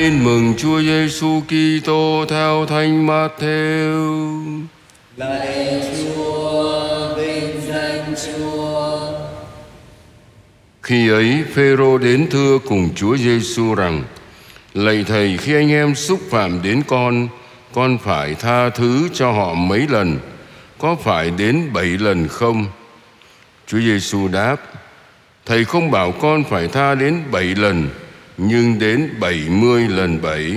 Tin mừng Chúa Giêsu Kitô theo Thánh Matthew. Lạy Chúa, vinh danh Chúa. Khi ấy Phêrô đến thưa cùng Chúa Giêsu rằng: Lạy thầy, khi anh em xúc phạm đến con, con phải tha thứ cho họ mấy lần? Có phải đến bảy lần không? Chúa Giêsu đáp: Thầy không bảo con phải tha đến bảy lần, nhưng đến bảy mươi lần bảy.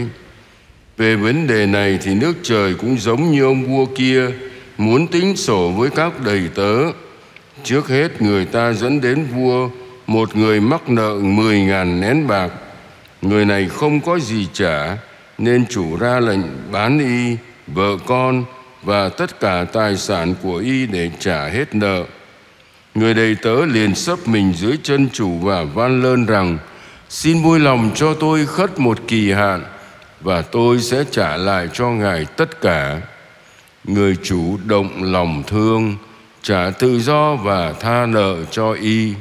Về vấn đề này thì nước trời cũng giống như ông vua kia muốn tính sổ với các đầy tớ. Trước hết người ta dẫn đến vua một người mắc nợ mười ngàn nén bạc. Người này không có gì trả nên chủ ra lệnh bán y, vợ con và tất cả tài sản của y để trả hết nợ. Người đầy tớ liền sấp mình dưới chân chủ và van lơn rằng Xin vui lòng cho tôi khất một kỳ hạn, Và tôi sẽ trả lại cho ngài tất cả. Người chủ động lòng thương, Trả tự do và tha nợ cho y.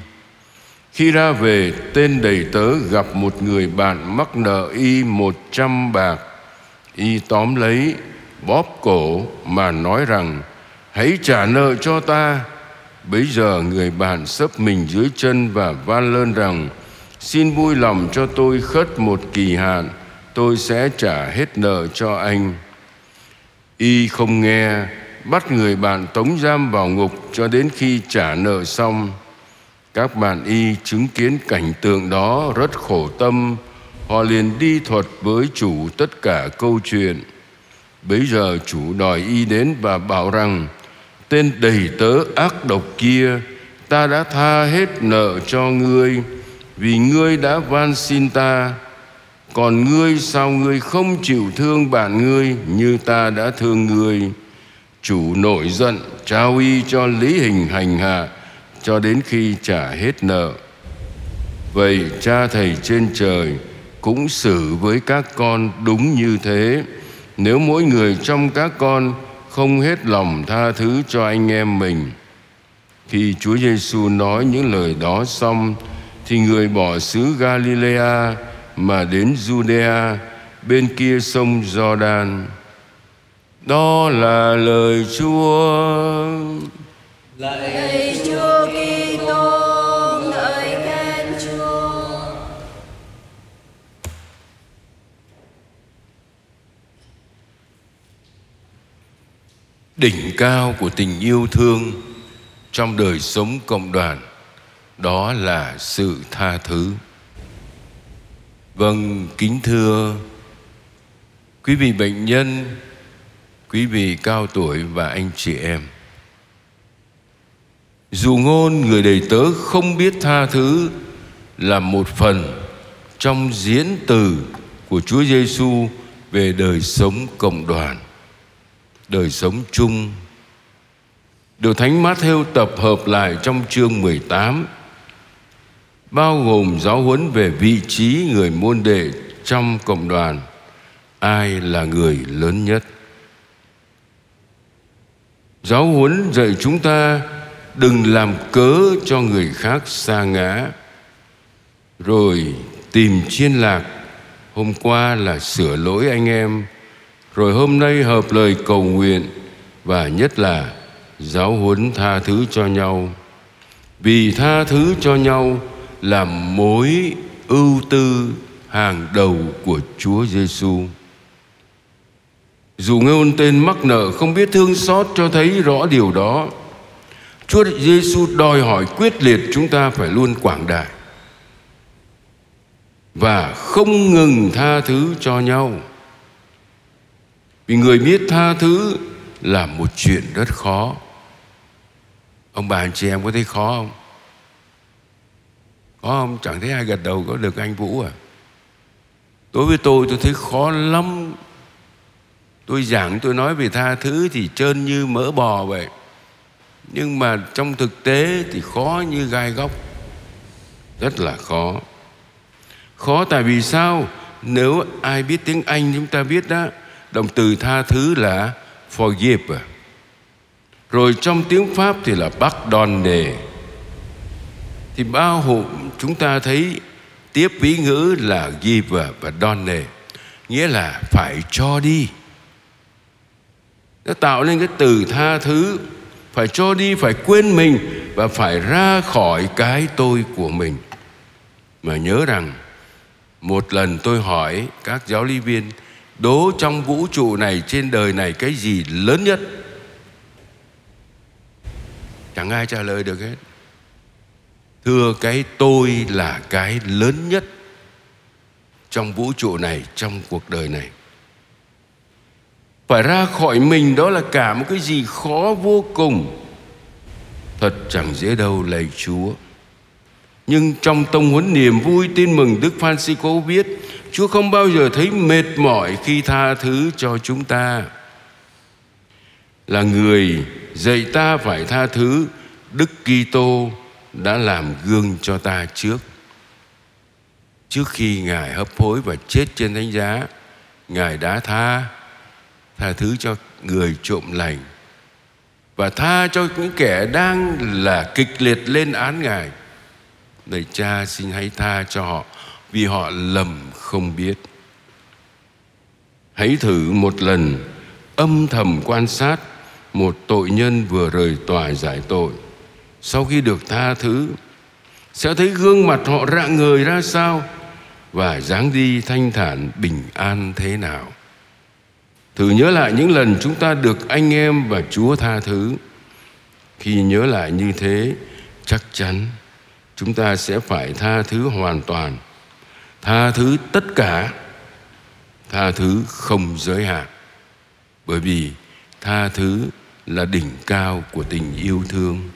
Khi ra về, tên đầy tớ gặp một người bạn mắc nợ y một trăm bạc. Y tóm lấy, bóp cổ mà nói rằng, Hãy trả nợ cho ta. Bấy giờ người bạn sấp mình dưới chân và van lơn rằng Xin vui lòng cho tôi khất một kỳ hạn, Tôi sẽ trả hết nợ cho anh. Y không nghe, Bắt người bạn tống giam vào ngục Cho đến khi trả nợ xong. Các bạn Y chứng kiến cảnh tượng đó Rất khổ tâm, Họ liền đi thuật với chủ tất cả câu chuyện. Bấy giờ chủ đòi Y đến và bảo rằng, Tên đầy tớ ác độc kia, Ta đã tha hết nợ cho ngươi. Vì ngươi đã van xin ta, Còn ngươi sao ngươi không chịu thương bạn ngươi Như ta đã thương ngươi? Chủ nổi giận, Trao y cho lý hình hành hạ, Cho đến khi trả hết nợ. Vậy cha thầy trên trời Cũng xử với các con đúng như thế. Nếu mỗi người trong các con không hết lòng tha thứ cho anh em mình. Khi Chúa Giêsu nói những lời đó xong thì người bỏ xứ Galilea mà đến Judea bên kia sông Giođan. Đó là lời Chúa. Lạy Chúa Kitô, ngợi khen Chúa. đỉnh cao của tình yêu thương trong đời sống cộng đoàn đó là sự tha thứ. Vâng kính thưa quý vị bệnh nhân, quý vị cao tuổi và anh chị em. Dù ngôn người đầy tớ không biết tha thứ là một phần trong diễn từ của Chúa Giêsu về đời sống cộng đoàn, đời sống chung. Được Thánh Matthew tập hợp lại trong chương 18 bao gồm giáo huấn về vị trí người môn đệ trong cộng đoàn, ai là người lớn nhất. Giáo huấn dạy chúng ta đừng làm cớ cho người khác xa ngã. Rồi tìm chiên lạc, hôm qua là sửa lỗi anh em. Rồi hôm nay hợp lời cầu nguyện và nhất là giáo huấn tha thứ cho nhau. Vì tha thứ cho nhau là mối ưu tư hàng đầu của Chúa Giêsu. Dù nghe ôn tên mắc nợ, không biết thương xót cho thấy rõ điều đó. Chúa Giêsu đòi hỏi quyết liệt chúng ta phải luôn quảng đại và không ngừng tha thứ cho nhau. Vì người biết tha thứ là một chuyện rất khó. Ông bà, anh chị em có thấy khó không? Có không? Chẳng thấy ai gật đầu có được anh Vũ à? Đối với tôi tôi thấy khó lắm. Tôi giảng, tôi nói về tha thứ thì trơn như mỡ bò vậy. Nhưng mà trong thực tế thì khó như gai góc. Rất là khó. Khó tại vì sao? Nếu ai biết tiếng Anh chúng ta biết đó, Động từ tha thứ là forgive à. Rồi trong tiếng Pháp thì là pardonner thì bao hồn chúng ta thấy tiếp ví ngữ là give và donate nghĩa là phải cho đi. Nó tạo nên cái từ tha thứ, phải cho đi, phải quên mình và phải ra khỏi cái tôi của mình. Mà nhớ rằng, một lần tôi hỏi các giáo lý viên, đố trong vũ trụ này, trên đời này cái gì lớn nhất? Chẳng ai trả lời được hết thưa cái tôi là cái lớn nhất trong vũ trụ này, trong cuộc đời này. Phải ra khỏi mình đó là cả một cái gì khó vô cùng. Thật chẳng dễ đâu, lạy chúa. Nhưng trong tông huấn niềm vui tin mừng Đức Francisco viết Chúa không bao giờ thấy mệt mỏi khi tha thứ cho chúng ta. Là người dạy ta phải tha thứ Đức Kitô đã làm gương cho ta trước. Trước khi Ngài hấp hối và chết trên thánh giá, Ngài đã tha Tha thứ cho người trộm lành Và tha cho những kẻ đang là kịch liệt lên án Ngài. Lạy cha xin hãy tha cho họ Vì họ lầm không biết. Hãy thử một lần Âm thầm quan sát Một tội nhân vừa rời tòa giải tội. Sau khi được tha thứ, Sẽ thấy gương mặt họ rạng người ra sao Và dáng đi thanh thản, bình an thế nào. Thử nhớ lại những lần chúng ta được anh em và Chúa tha thứ. Khi nhớ lại như thế, Chắc chắn chúng ta sẽ phải tha thứ hoàn toàn. Tha thứ tất cả, tha thứ không giới hạn. Bởi vì tha thứ là đỉnh cao của tình yêu thương.